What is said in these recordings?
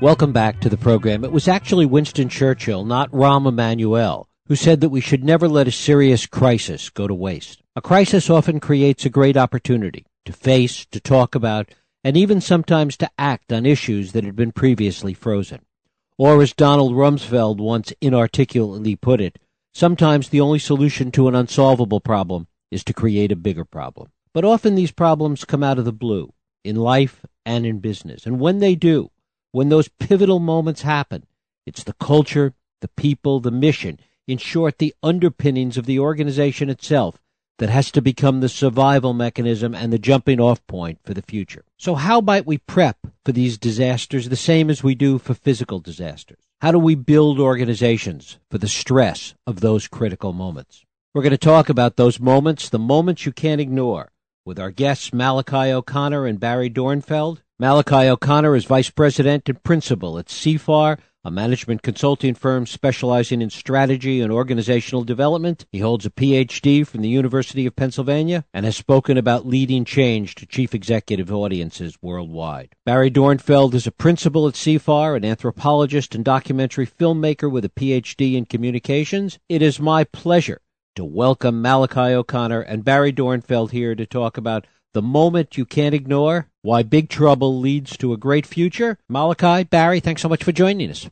Welcome back to the program. It was actually Winston Churchill, not Rahm Emanuel, who said that we should never let a serious crisis go to waste. A crisis often creates a great opportunity to face, to talk about, and even sometimes to act on issues that had been previously frozen. Or, as Donald Rumsfeld once inarticulately put it, sometimes the only solution to an unsolvable problem is to create a bigger problem. But often these problems come out of the blue, in life and in business. And when they do, when those pivotal moments happen, it's the culture, the people, the mission, in short, the underpinnings of the organization itself that has to become the survival mechanism and the jumping off point for the future. So how might we prep for these disasters the same as we do for physical disasters? How do we build organizations for the stress of those critical moments? We're going to talk about those moments, the moments you can't ignore, with our guests Malachi O'Connor and Barry Dornfeld. Malachi O'Connor is Vice President and Principal at CFAR, a management consulting firm specializing in strategy and organizational development. He holds a PhD from the University of Pennsylvania and has spoken about leading change to chief executive audiences worldwide. Barry Dornfeld is a principal at CFAR, an anthropologist and documentary filmmaker with a PhD in communications. It is my pleasure to welcome Malachi O'Connor and Barry Dornfeld here to talk about the moment you can't ignore, why big trouble leads to a great future. Malachi, Barry, thanks so much for joining us.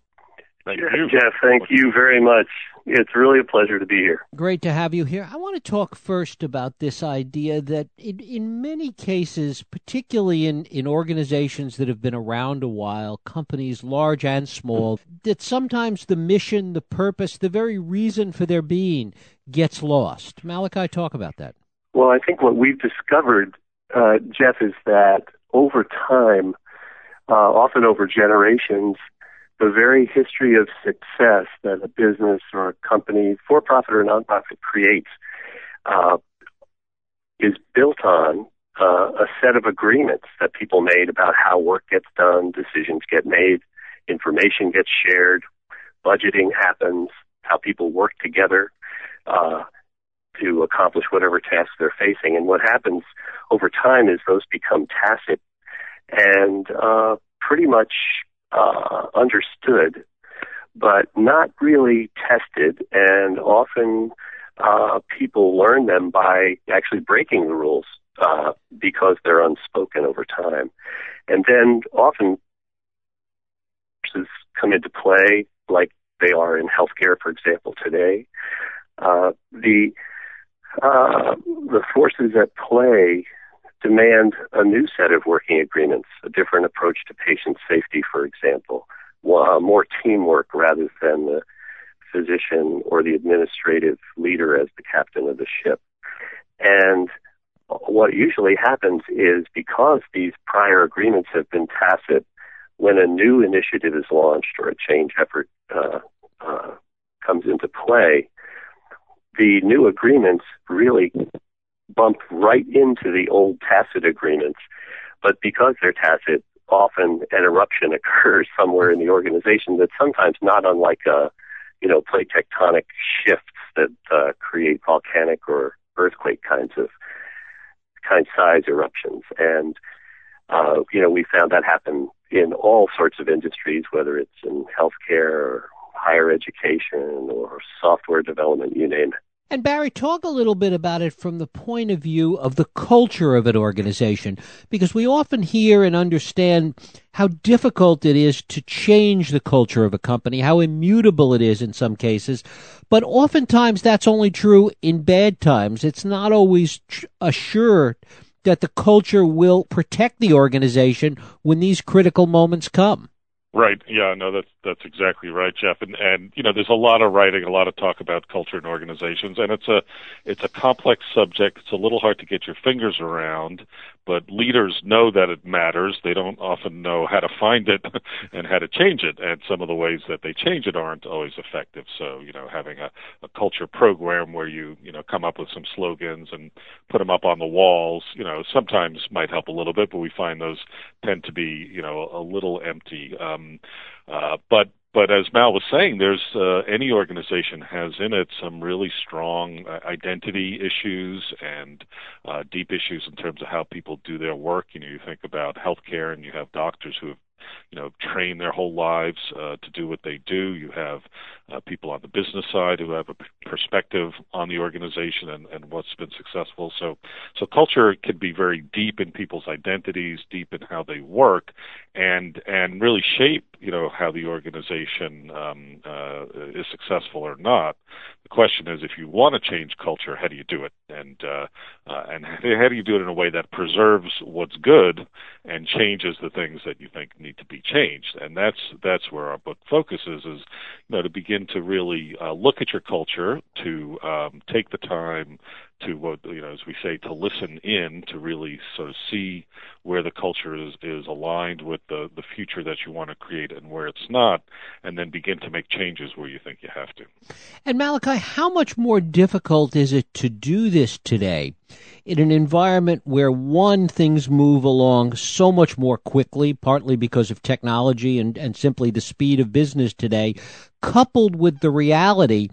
Thank you. Jeff, thank you very much. It's really a pleasure to be here. Great to have you here. I want to talk first about this idea that in, in many cases, particularly in, in organizations that have been around a while, companies large and small, that sometimes the mission, the purpose, the very reason for their being gets lost. Malachi, talk about that. Well, I think what we've discovered, uh, Jeff, is that over time, uh, often over generations, the very history of success that a business or a company, for profit or nonprofit, creates uh, is built on uh, a set of agreements that people made about how work gets done, decisions get made, information gets shared, budgeting happens, how people work together uh, to accomplish whatever task they're facing. And what happens over time is those become tacit and uh, pretty much uh, understood, but not really tested. And often uh, people learn them by actually breaking the rules uh, because they're unspoken over time. And then often come into play, like they are in healthcare, for example, today. Uh, the uh, the forces at play demand a new set of working agreements, a different approach to patient safety, for example, more teamwork rather than the physician or the administrative leader as the captain of the ship. And what usually happens is because these prior agreements have been tacit, when a new initiative is launched or a change effort uh, uh, comes into play, the new agreements really bump right into the old tacit agreements. But because they're tacit, often an eruption occurs somewhere in the organization that's sometimes not unlike a, you know, plate tectonic shifts that uh, create volcanic or earthquake kinds of kind size eruptions. And uh, you know, we found that happen in all sorts of industries, whether it's in healthcare or higher education or software development, you name it. And Barry, talk a little bit about it from the point of view of the culture of an organization, because we often hear and understand how difficult it is to change the culture of a company, how immutable it is in some cases. But oftentimes that's only true in bad times. It's not always assured that the culture will protect the organization when these critical moments come. Right. Yeah. No. That's that's exactly right, Jeff. And and you know, there's a lot of writing, a lot of talk about culture and organizations, and it's a it's a complex subject. It's a little hard to get your fingers around, but leaders know that it matters. They don't often know how to find it and how to change it, and some of the ways that they change it aren't always effective. So you know, having a, a culture program where you you know come up with some slogans and put them up on the walls, you know, sometimes might help a little bit, but we find those tend to be you know a little empty. Um, uh, but but as Mal was saying, there's uh, any organization has in it some really strong uh, identity issues and uh, deep issues in terms of how people do their work. You know, you think about healthcare, and you have doctors who have you know train their whole lives uh, to do what they do. You have uh, people on the business side who have a perspective on the organization and, and what's been successful. So, so culture can be very deep in people's identities, deep in how they work, and and really shape you know how the organization um, uh, is successful or not. The question is, if you want to change culture, how do you do it? And uh, uh, and how do you do it in a way that preserves what's good and changes the things that you think need to be changed? And that's that's where our book focuses is you know to begin to really uh, look at your culture, to um, take the time to what you know, as we say, to listen in, to really sort of see where the culture is is aligned with the the future that you want to create and where it's not, and then begin to make changes where you think you have to. And Malachi, how much more difficult is it to do this today? in an environment where one things move along so much more quickly, partly because of technology and, and simply the speed of business today, coupled with the reality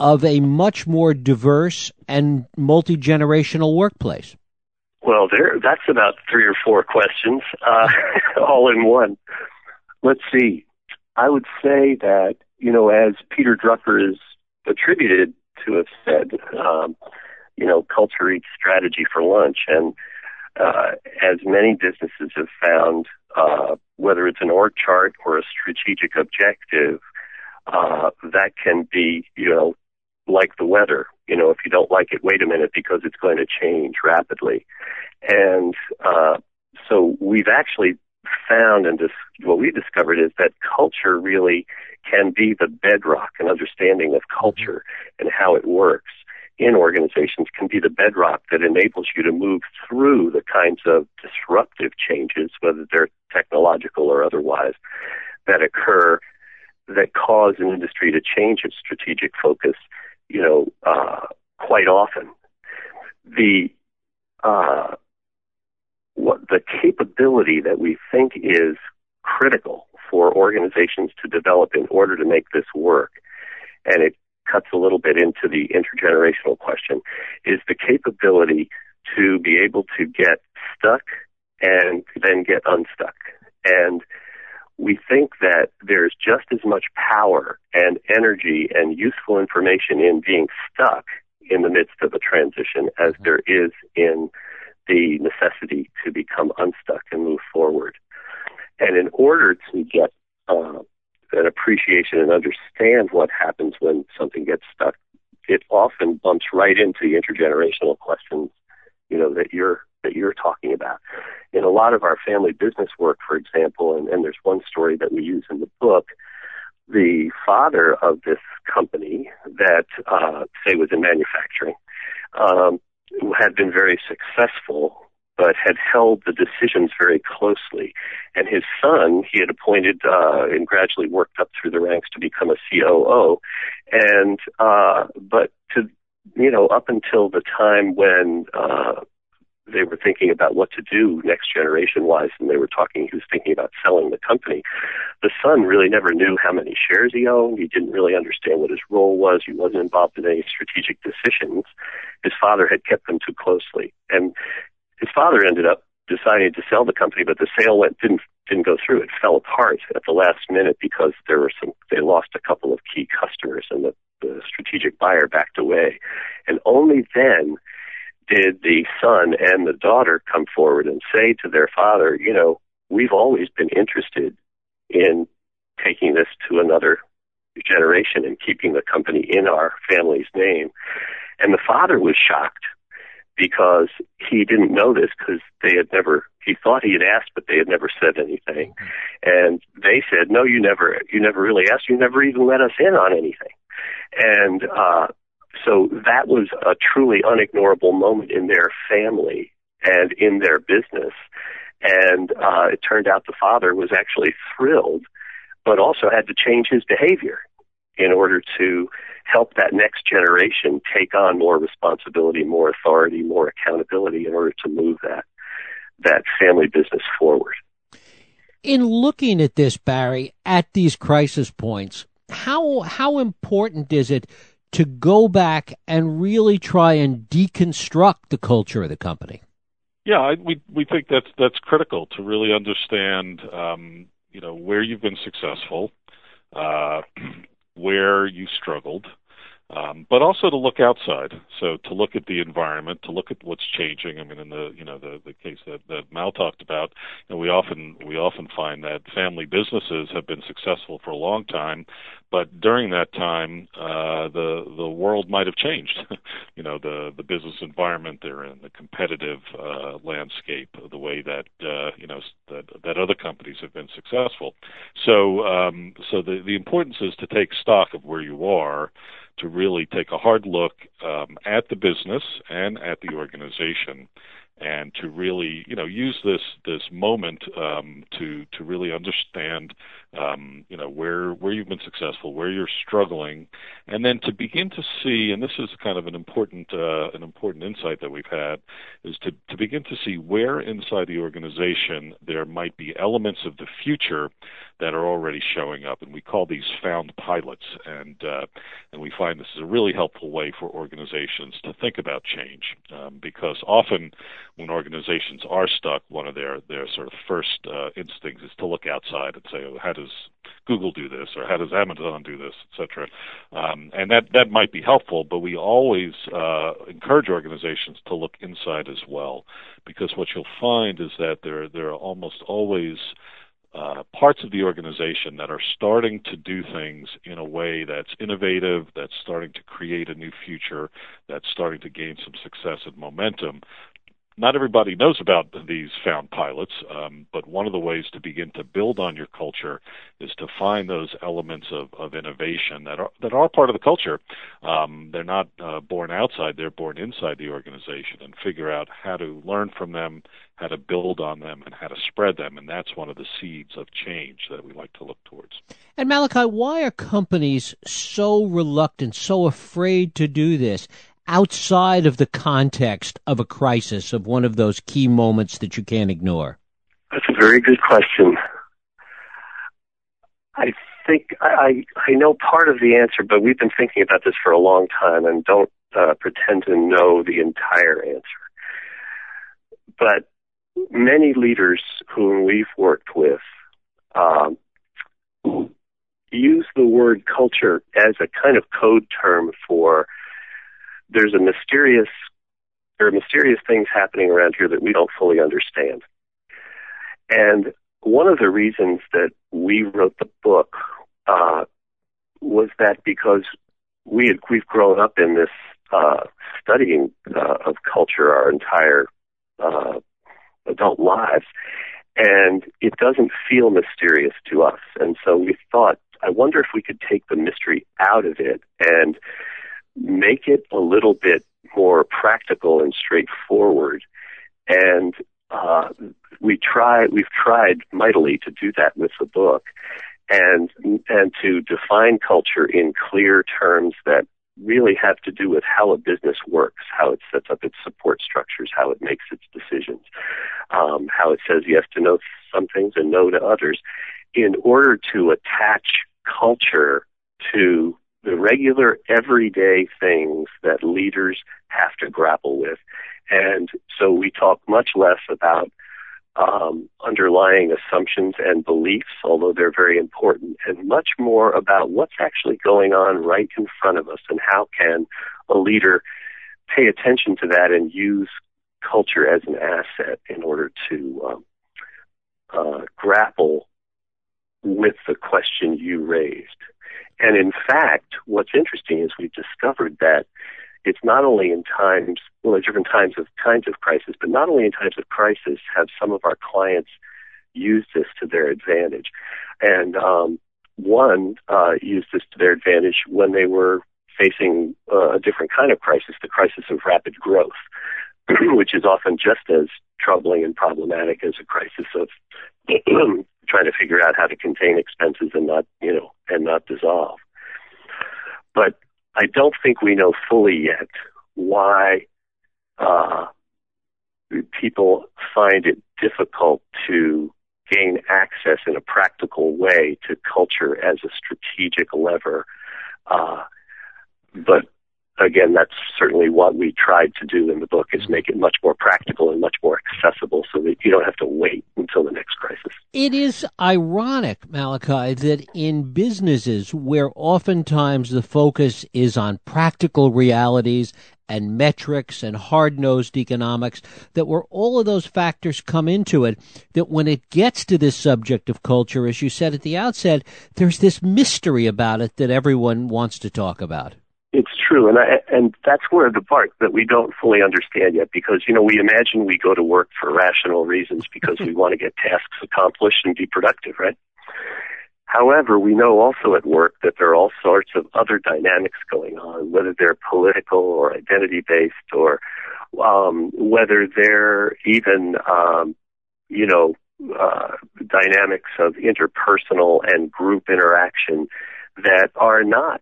of a much more diverse and multi generational workplace? Well, there that's about three or four questions, uh, all in one. Let's see. I would say that you know, as Peter Drucker is attributed to have said, um, you know, culture eats strategy for lunch, and uh, as many businesses have found, uh, whether it's an org chart or a strategic objective, uh, that can be, you know, like the weather. You know, if you don't like it, wait a minute because it's going to change rapidly. And uh, so we've actually found and dis- what we discovered is that culture really can be the bedrock and understanding of culture and how it works in organizations can be the bedrock that enables you to move through the kinds of disruptive changes, whether they're technological or otherwise, that occur that cause an industry to change its strategic focus you know, uh, quite often. The uh, what the capability that we think is critical for organizations to develop in order to make this work, and it cuts a little bit into the intergenerational question, is the capability to be able to get stuck and then get unstuck. And we think that there's just as much power and energy and useful information in being stuck in the midst of a transition as mm-hmm. there is in the necessity to become unstuck and move forward. And in order to get uh, an appreciation and understand what happens when something gets stuck, it often bumps right into the intergenerational questions, you know, that you're that you're talking about. In a lot of our family business work, for example, and, and there's one story that we use in the book, the father of this company that, uh, say, was in manufacturing, um, had been very successful, but had held the decisions very closely. And his son, he had appointed uh, and gradually worked up through the ranks to become a COO. And, uh, but to, you know, up until the time when, uh, they were thinking about what to do next generation wise, and they were talking. He was thinking about selling the company. The son really never knew how many shares he owned. He didn't really understand what his role was. He wasn't involved in any strategic decisions. His father had kept them too closely, and his father ended up deciding to sell the company, but the sale went didn't didn't go through. It fell apart at the last minute because there were some. They lost a couple of key customers, and the, the strategic buyer backed away. And only then did the son and the daughter come forward and say to their father, you know, we've always been interested in taking this to another generation and keeping the company in our family's name. And the father was shocked because he didn't know this because they had never he thought he had asked but they had never said anything mm-hmm. and they said no you never you never really asked you never even let us in on anything and uh so that was a truly unignorable moment in their family and in their business. And uh, it turned out the father was actually thrilled, but also had to change his behavior in order to help that next generation take on more responsibility, more authority, more accountability in order to move that that family business forward. In looking at this, Barry, at these crisis points, how how important is it to go back and really try and deconstruct the culture of the company? Yeah, I, we we think that's that's critical to really understand, um, you know where you've been successful, uh, where you struggled, um, but also to look outside. So to look at the environment, to look at what's changing. I mean, in the you know the the case that that Mal talked about, you know, we often we often find that family businesses have been successful for a long time, but during that time, uh, the the world might have changed. you know, the the business environment they're in, the competitive uh, landscape, the way that uh, you know that that other companies have been successful. So um, so the the importance is to take stock of where you are to really take a hard look um, at the business and at the organization and to really you know use this this moment um, to to really understand um, you know where where you've been successful, where you're struggling, and then to begin to see and this is kind of an important uh, an important insight that we've had is to to begin to see where inside the organization there might be elements of the future that are already showing up, and we call these found pilots, and uh, and we find this is a really helpful way for organizations to think about change um, because often when organizations are stuck, one of their their sort of first uh, instincts is to look outside and say, oh, how does Google do this, or how does Amazon do this, etc. Um, and that that might be helpful, but we always uh, encourage organizations to look inside as well, because what you'll find is that there there are almost always uh, parts of the organization that are starting to do things in a way that's innovative, that's starting to create a new future, that's starting to gain some success and momentum not everybody knows about these found pilots, um, but one of the ways to begin to build on your culture is to find those elements of, of innovation that are that are part of the culture. Um, they're not uh, born outside; they're born inside the organization, and figure out how to learn from them, how to build on them, and how to spread them. And that's one of the seeds of change that we like to look towards. And Malachi, why are companies so reluctant, so afraid to do this? Outside of the context of a crisis, of one of those key moments that you can't ignore? That's a very good question. I think I, I know part of the answer, but we've been thinking about this for a long time and don't uh, pretend to know the entire answer. But many leaders whom we've worked with um, use the word culture as a kind of code term for there's a mysterious there are mysterious things happening around here that we don't fully understand. And one of the reasons that we wrote the book uh, was that because we had we've grown up in this uh, studying uh, of culture our entire uh, adult lives, and it doesn't feel mysterious to us. And so we thought, I wonder if we could take the mystery out of it and make it a little bit more practical and straightforward. And uh, we try, we've tried mightily to do that with the book, and and to define culture in clear terms that really have to do with how a business works, how it sets up its support structures, how it makes its decisions, um, how it says yes to know some things and no to others, in order to attach culture to the regular everyday things that leaders have to grapple with. And so we talk much less about um, underlying assumptions and beliefs, although they're very important, and much more about what's actually going on right in front of us and how can a leader pay attention to that and use culture as an asset in order to um, uh, grapple with the question you raised. And in fact, what's interesting is we've discovered that it's not only in times, well, at different times of kinds of crisis, but not only in times of crisis have some of our clients used this to their advantage. And um, one uh, used this to their advantage when they were facing uh, a different kind of crisis, the crisis of rapid growth, which is often just as troubling and problematic as a crisis of trying to figure out how to contain expenses and not, you know, and not dissolve. But I don't think we know fully yet why uh, people find it difficult to gain access in a practical way to culture as a strategic lever. Uh, but again, that's certainly what we tried to do in the book is make it much more practical and much more accessible so that you don't have to wait until the next crisis. It is ironic, Malachi, that in businesses where oftentimes the focus is on practical realities and metrics and hard nosed economics, that where all of those factors come into it, that when it gets to this subject of culture, as you said at the outset, there's this mystery about it that everyone wants to talk about. It's true, and I, and that's where the part that we don't fully understand yet, because you know we imagine we go to work for rational reasons because we want to get tasks accomplished and be productive, right? However, we know also at work that there are all sorts of other dynamics going on, whether they're political or identity based, or um, whether they're even, um, you know, uh, dynamics of interpersonal and group interaction that are not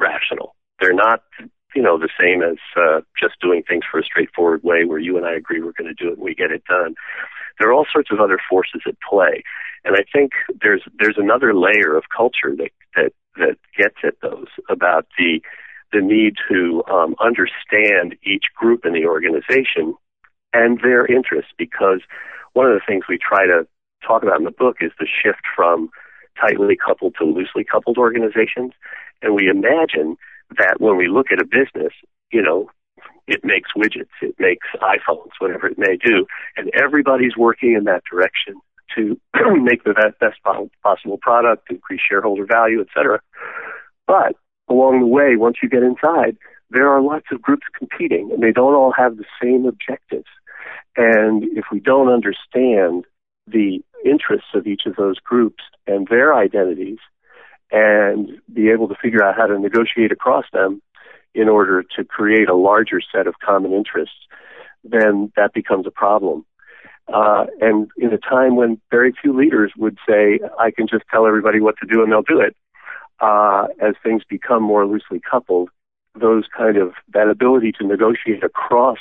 rational. They're not, you know, the same as uh, just doing things for a straightforward way where you and I agree we're going to do it and we get it done. There are all sorts of other forces at play, and I think there's there's another layer of culture that that that gets at those about the the need to um, understand each group in the organization and their interests because one of the things we try to talk about in the book is the shift from tightly coupled to loosely coupled organizations. And we imagine that when we look at a business, you know, it makes widgets, it makes iPhones, whatever it may do, and everybody's working in that direction to make the best possible product, increase shareholder value, etc. But along the way, once you get inside, there are lots of groups competing, and they don't all have the same objectives. And if we don't understand the interests of each of those groups and their identities, and be able to figure out how to negotiate across them in order to create a larger set of common interests, then that becomes a problem. Uh, and in a time when very few leaders would say, I can just tell everybody what to do and they'll do it, uh, as things become more loosely coupled, those kind of, that ability to negotiate across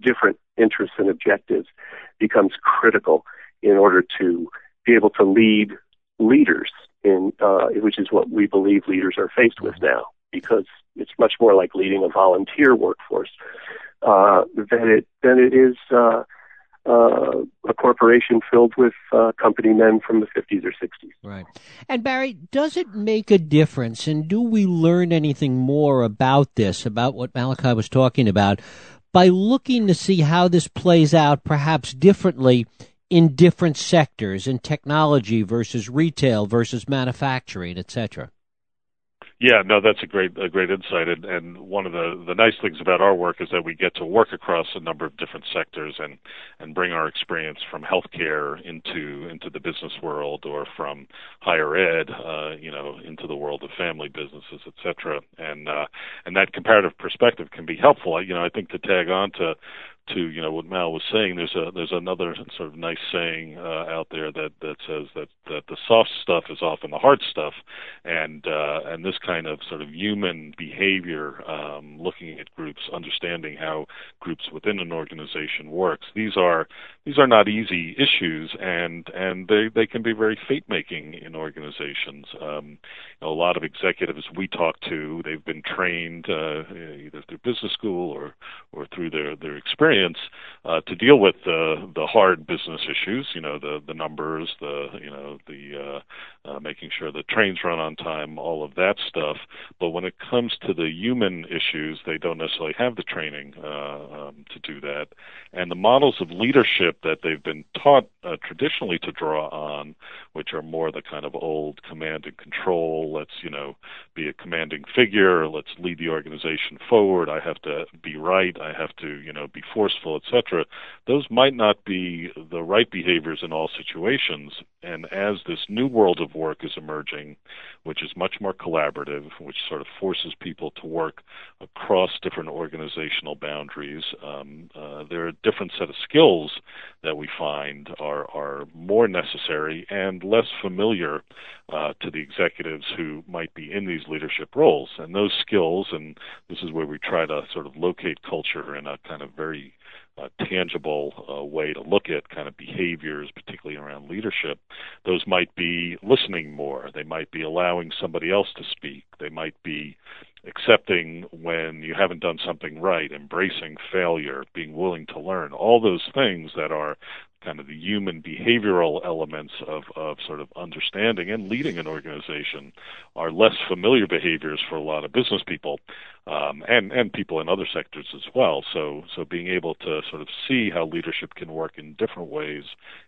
different interests and objectives becomes critical in order to be able to lead leaders in uh, which is what we believe leaders are faced with now, because it's much more like leading a volunteer workforce uh, than it than it is uh, uh, a corporation filled with uh, company men from the 50s or 60s. Right. And Barry, does it make a difference? And do we learn anything more about this, about what Malachi was talking about, by looking to see how this plays out perhaps differently in different sectors in technology versus retail versus manufacturing, etc. Yeah, no, that's a great a great insight, and, and one of the the nice things about our work is that we get to work across a number of different sectors and and bring our experience from healthcare into into the business world or from higher ed, uh, you know, into the world of family businesses, et cetera, and uh, and that comparative perspective can be helpful. You know, I think to tag on to to you know what Mal was saying, there's a there's another sort of nice saying uh, out there that that says that that the soft stuff is often the hard stuff, and uh, and this kind of sort of human behavior, um, looking at groups, understanding how groups within an organization works. These are these are not easy issues, and and they they can be very fate making in organizations. Um, you know, a lot of executives we talk to, they've been trained uh, either through business school or or through their their experience experience uh, to deal with the the hard business issues. You know, the the numbers, the you know the uh, uh, making sure the trains run on time, all of that stuff. But when it comes to the human issues, they don't necessarily have the training uh, um, to do that. And the models of leadership that they've been taught uh, traditionally to draw on, which are more the kind of old command and control. Let's you know be a commanding figure. Let's lead the organization forward. I have to be right. I have to you know be forceful, etc., those might not be the right behaviors in all situations. And as this new world of work is emerging, which is much more collaborative, which sort of forces people to work across different organizational boundaries, um, uh, there are a different set of skills that we find are, are more necessary and less familiar uh, to the executives who might be in these leadership roles. And those skills, and this is where we try to sort of locate culture in a kind of very uh, tangible uh, way to look at kind of behaviors, particularly around leadership. Those might be listening more. They might be allowing somebody else to speak. They might be accepting when you haven't done something right, embracing failure, being willing to learn. All those things that are kind of the human behavioral elements of, of sort of understanding and leading an organization are less familiar behaviors for a lot of business people um, and and people in other sectors as well. So so being able to sort of see how leadership can work in different ways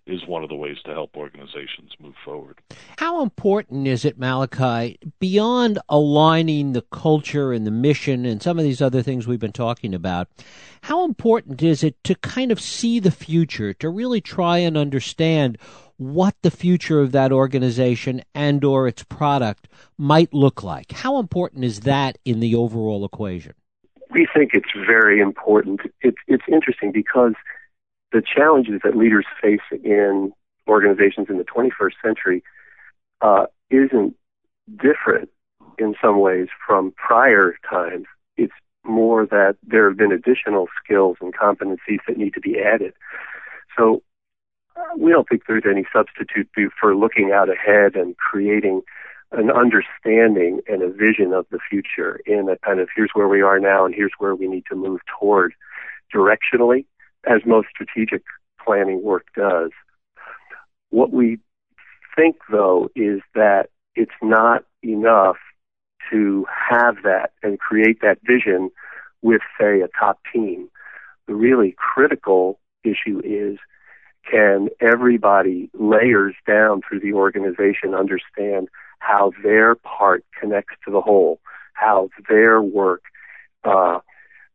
is one of the ways to help organizations move forward. How important is it, Malachi, beyond aligning the culture and the mission and some of these other things we've been talking about? How important is it to kind of see the future, to really try and understand what the future of that organization and or its product might look like. How important is that in the overall equation? We think it's very important. It's it's interesting because the challenges that leaders face in organizations in the 21st century uh, isn't different in some ways from prior times. It's more that there have been additional skills and competencies that need to be added. So we don't think there's any substitute for looking out ahead and creating an understanding and a vision of the future in a kind of here's where we are now and here's where we need to move toward directionally, as most strategic planning work does. What we think, though, is that it's not enough to have that and create that vision with, say, a top team. The really critical issue is can everybody layers down through the organization understand how their part connects to the whole, how their work uh,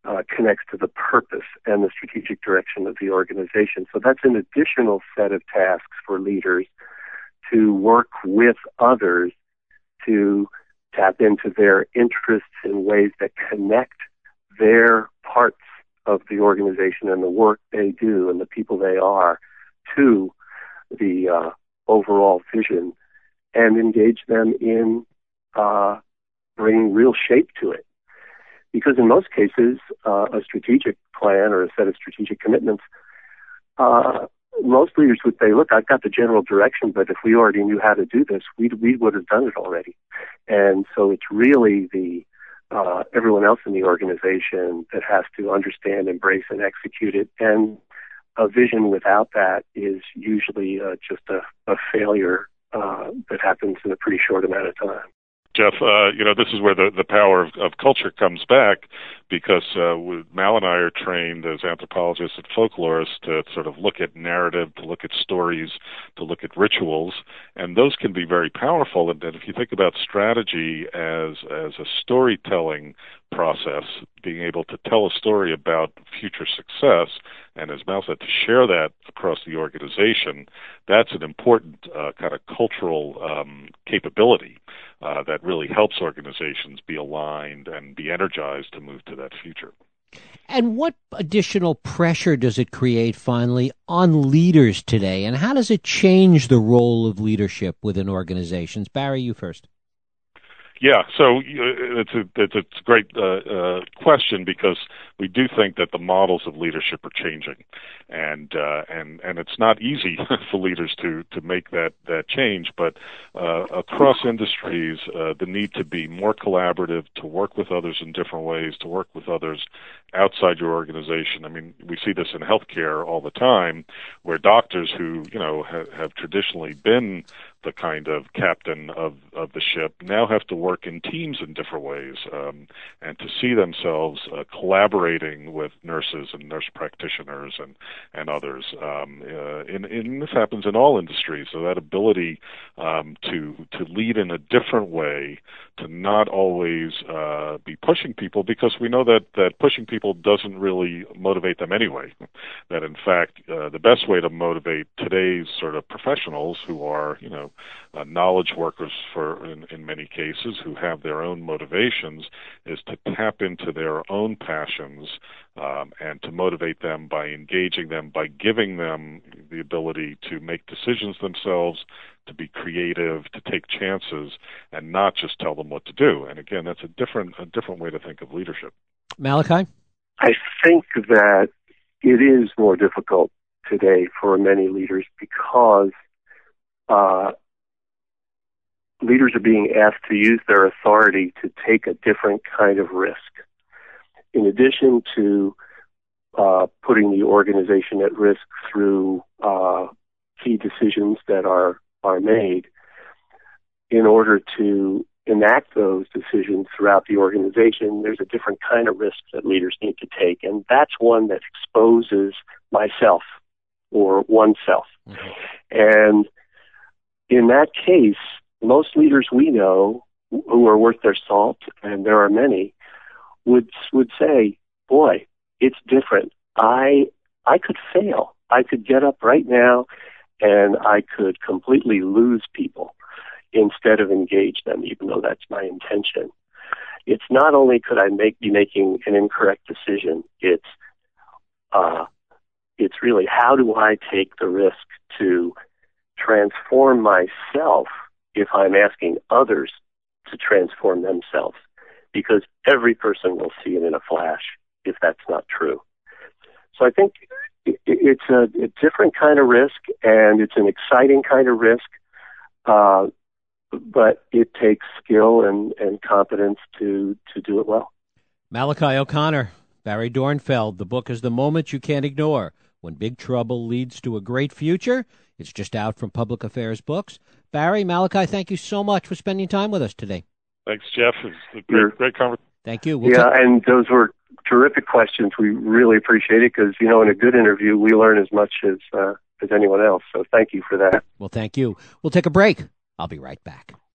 uh, connects to the purpose and the strategic direction of the organization. So that's an additional set of tasks for leaders to work with others to tap into their interests in ways that connect their parts of the organization and the work they do and the people they are to the uh, overall vision and engage them in uh, bringing real shape to it. Because in most cases, uh, a strategic plan or a set of strategic commitments, uh, most leaders would say, "Look, I've got the general direction, but if we already knew how to do this, we we would have done it already." And so it's really the uh, everyone else in the organization that has to understand, embrace, and execute it. And a vision without that is usually uh, just a, a failure uh, that happens in a pretty short amount of time. Jeff, uh, you know, this is where the, the power of, of culture comes back because uh, Mal and I are trained as anthropologists and folklorists to sort of look at narrative, to look at stories, to look at rituals, and those can be very powerful. And, and if you think about strategy as as a storytelling process, being able to tell a story about future success, and as Mal said, to share that across the organization, that's an important uh, kind of cultural um, capability uh, that really helps organizations be aligned and be energized to move to that future. And what additional pressure does it create finally on leaders today? And how does it change the role of leadership within organizations? Barry, you first. Yeah, so uh, it's a it's a great uh, uh, question because we do think that the models of leadership are changing, and uh, and and it's not easy for leaders to to make that that change. But uh, across industries, uh, the need to be more collaborative, to work with others in different ways, to work with others outside your organization. I mean, we see this in healthcare all the time, where doctors who you know ha- have traditionally been the kind of captain of of the ship now have to work in teams in different ways um, and to see themselves uh, collaborating with nurses and nurse practitioners and and others um, uh, and, and this happens in all industries so that ability um, to to lead in a different way to not always uh, be pushing people because we know that that pushing people doesn't really motivate them anyway. That in fact uh, the best way to motivate today's sort of professionals who are you know uh, knowledge workers for in, in many cases who have their own motivations is to tap into their own passions um, and to motivate them by engaging them by giving them the ability to make decisions themselves to be creative to take chances and not just tell them what to do. And again that's a different a different way to think of leadership. Malachi? I think that it is more difficult today for many leaders because uh, leaders are being asked to use their authority to take a different kind of risk. In addition to uh, putting the organization at risk through uh, key decisions that are are made in order to enact those decisions throughout the organization, there's a different kind of risk that leaders need to take. And that's one that exposes myself or oneself. Mm-hmm. And in that case, most leaders we know who are worth their salt, and there are many, would would say, "Boy, it's different. I I could fail. I could get up right now, and I could completely lose people instead of engage them, even though that's my intention. It's not only could I make be making an incorrect decision. It's uh, it's really how do I take the risk to transform myself if I'm asking others to transform themselves because every person will see it in a flash if that's not true. So I think it's a, a different kind of risk and it's an exciting kind of risk, uh, but it takes skill and, and competence to, to do it well. Malachi O'Connor, Barry Dornfeld, the book is The Moment You Can't Ignore When Big Trouble Leads to a Great Future. It's just out from Public Affairs Books. Barry, Malachi, thank you so much for spending time with us today. Thanks, Jeff. It's a great, great conversation. Thank you. We'll yeah, t- and those were terrific questions. We really appreciate it because, you know, in a good interview, we learn as much as, uh, as anyone else. So thank you for that. Well, thank you. We'll take a break. I'll be right back.